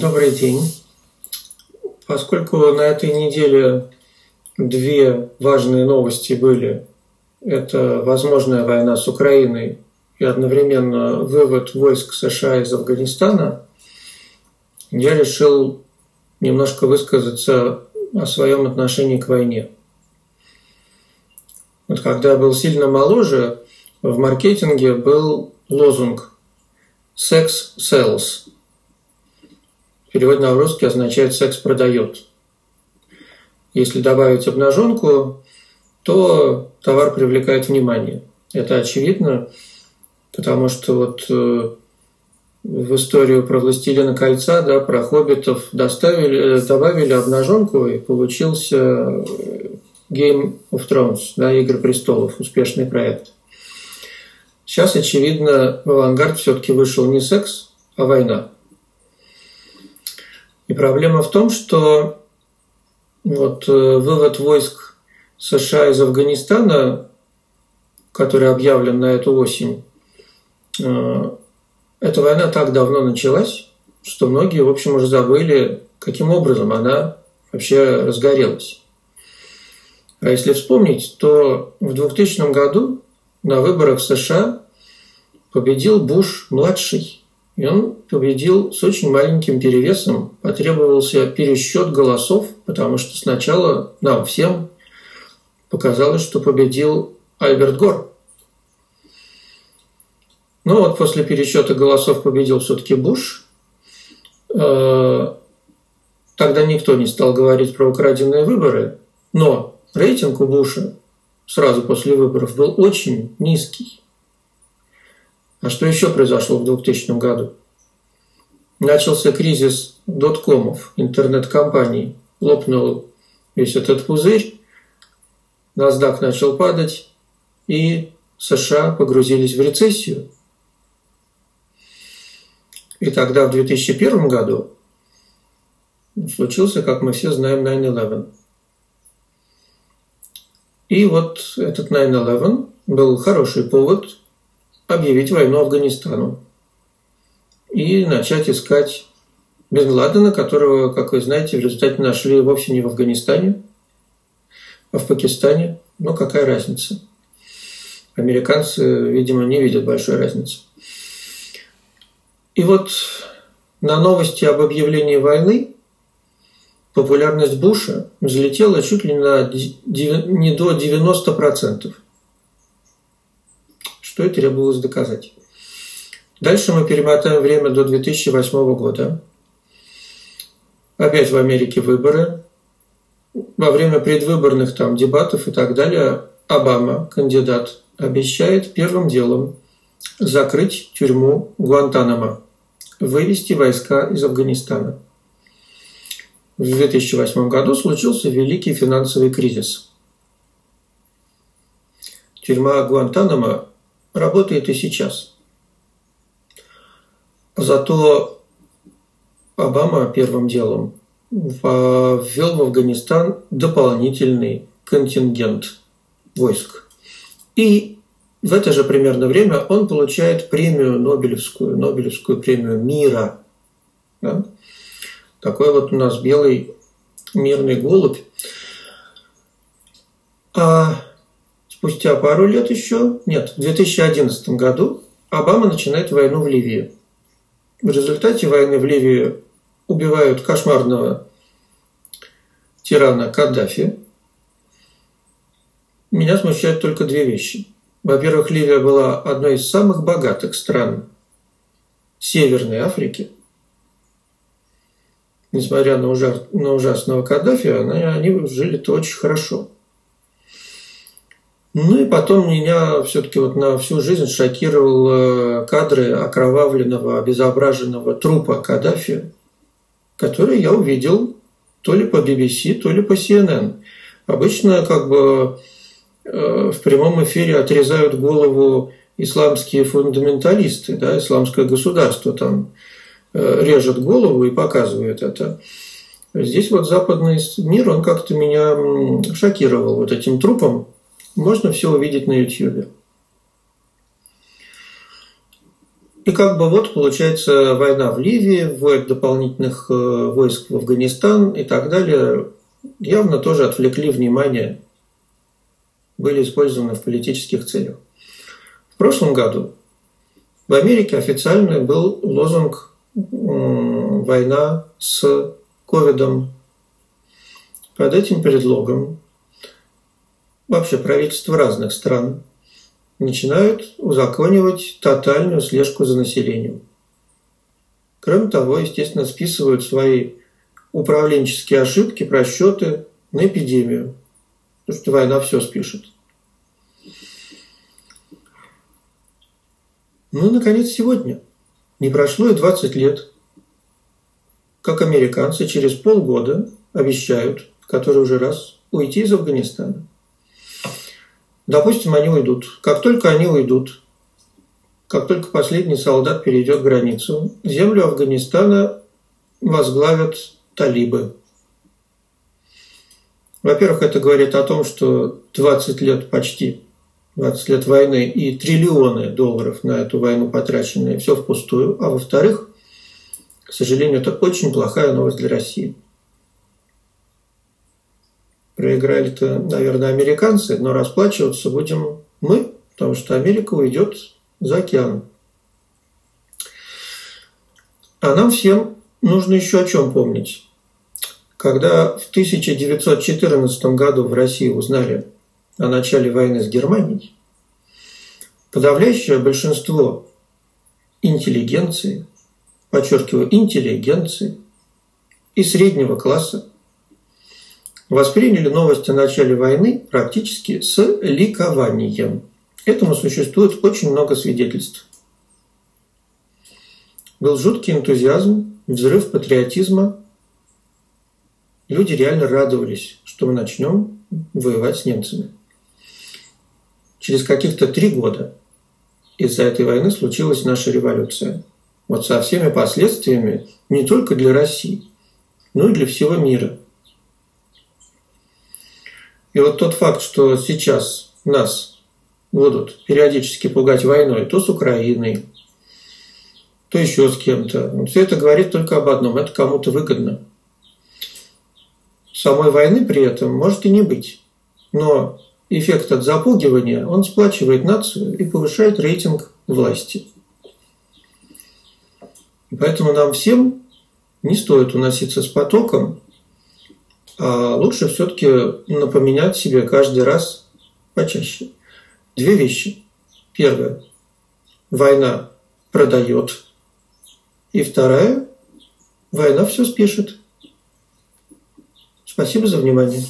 Добрый день. Поскольку на этой неделе две важные новости были, это возможная война с Украиной и одновременно вывод войск США из Афганистана, я решил немножко высказаться о своем отношении к войне. Вот когда я был сильно моложе, в маркетинге был лозунг «Sex sells». Перевод на русский означает «секс продает». Если добавить обнаженку, то товар привлекает внимание. Это очевидно, потому что вот э, в историю про «Властелина кольца», да, про хоббитов доставили, э, добавили обнаженку, и получился э, Game of Thrones, да, «Игры престолов», успешный проект. Сейчас, очевидно, в авангард все-таки вышел не секс, а война. И проблема в том, что вот э, вывод войск США из Афганистана, который объявлен на эту осень, э, эта война так давно началась, что многие, в общем, уже забыли, каким образом она вообще разгорелась. А если вспомнить, то в 2000 году на выборах США победил Буш-младший – и он победил с очень маленьким перевесом. Потребовался пересчет голосов, потому что сначала нам всем показалось, что победил Альберт Гор. Но вот после пересчета голосов победил все-таки Буш. Э, тогда никто не стал говорить про украденные выборы, но рейтинг у Буша сразу после выборов был очень низкий. А что еще произошло в 2000 году? Начался кризис доткомов, интернет-компаний. Лопнул весь этот пузырь, NASDAQ начал падать, и США погрузились в рецессию. И тогда, в 2001 году, случился, как мы все знаем, 9-11. И вот этот 9-11 был хороший повод объявить войну Афганистану и начать искать Бен Ладена, которого, как вы знаете, в результате нашли вовсе не в Афганистане, а в Пакистане. Но какая разница? Американцы, видимо, не видят большой разницы. И вот на новости об объявлении войны популярность Буша взлетела чуть ли на не до 90% что и требовалось доказать. Дальше мы перемотаем время до 2008 года. Опять в Америке выборы. Во время предвыборных там дебатов и так далее Обама, кандидат, обещает первым делом закрыть тюрьму Гуантанамо, вывести войска из Афганистана. В 2008 году случился великий финансовый кризис. Тюрьма Гуантанамо работает и сейчас. Зато Обама первым делом ввел в Афганистан дополнительный контингент войск. И в это же примерно время он получает премию Нобелевскую, Нобелевскую премию мира. Да? Такой вот у нас белый мирный голубь. А Спустя пару лет еще, нет, в 2011 году Обама начинает войну в Ливии. В результате войны в Ливии убивают кошмарного тирана Каддафи. Меня смущают только две вещи. Во-первых, Ливия была одной из самых богатых стран Северной Африки. Несмотря на, ужас, на ужасного Каддафи, они жили-то очень хорошо – ну и потом меня все-таки вот на всю жизнь шокировал кадры окровавленного, обезображенного трупа Каддафи, который я увидел то ли по BBC, то ли по CNN. Обычно как бы э, в прямом эфире отрезают голову исламские фундаменталисты, да, исламское государство там э, режет голову и показывает это. Здесь вот западный мир, он как-то меня шокировал вот этим трупом, можно все увидеть на YouTube. И как бы вот получается война в Ливии, вводят дополнительных э, войск в Афганистан и так далее. Явно тоже отвлекли внимание, были использованы в политических целях. В прошлом году в Америке официально был лозунг «Война с ковидом». Под этим предлогом вообще правительства разных стран начинают узаконивать тотальную слежку за населением. Кроме того, естественно, списывают свои управленческие ошибки, просчеты на эпидемию. Потому что война все спишет. Ну, наконец, сегодня. Не прошло и 20 лет, как американцы через полгода обещают, который уже раз, уйти из Афганистана. Допустим, они уйдут. Как только они уйдут, как только последний солдат перейдет границу, землю Афганистана возглавят талибы. Во-первых, это говорит о том, что 20 лет почти, 20 лет войны и триллионы долларов на эту войну потраченные, все впустую. А во-вторых, к сожалению, это очень плохая новость для России. Проиграли-то, наверное, американцы, но расплачиваться будем мы, потому что Америка уйдет за океан. А нам всем нужно еще о чем помнить. Когда в 1914 году в России узнали о начале войны с Германией, подавляющее большинство интеллигенции, подчеркиваю, интеллигенции и среднего класса восприняли новость о начале войны практически с ликованием. Этому существует очень много свидетельств. Был жуткий энтузиазм, взрыв патриотизма. Люди реально радовались, что мы начнем воевать с немцами. Через каких-то три года из-за этой войны случилась наша революция. Вот со всеми последствиями не только для России, но и для всего мира – и вот тот факт, что сейчас нас будут периодически пугать войной, то с Украиной, то еще с кем-то, все это говорит только об одном – это кому-то выгодно. Самой войны при этом может и не быть, но эффект от запугивания, он сплачивает нацию и повышает рейтинг власти. Поэтому нам всем не стоит уноситься с потоком а лучше все-таки напоминать себе каждый раз почаще. Две вещи. Первое. Война продает. И вторая. Война все спешит. Спасибо за внимание.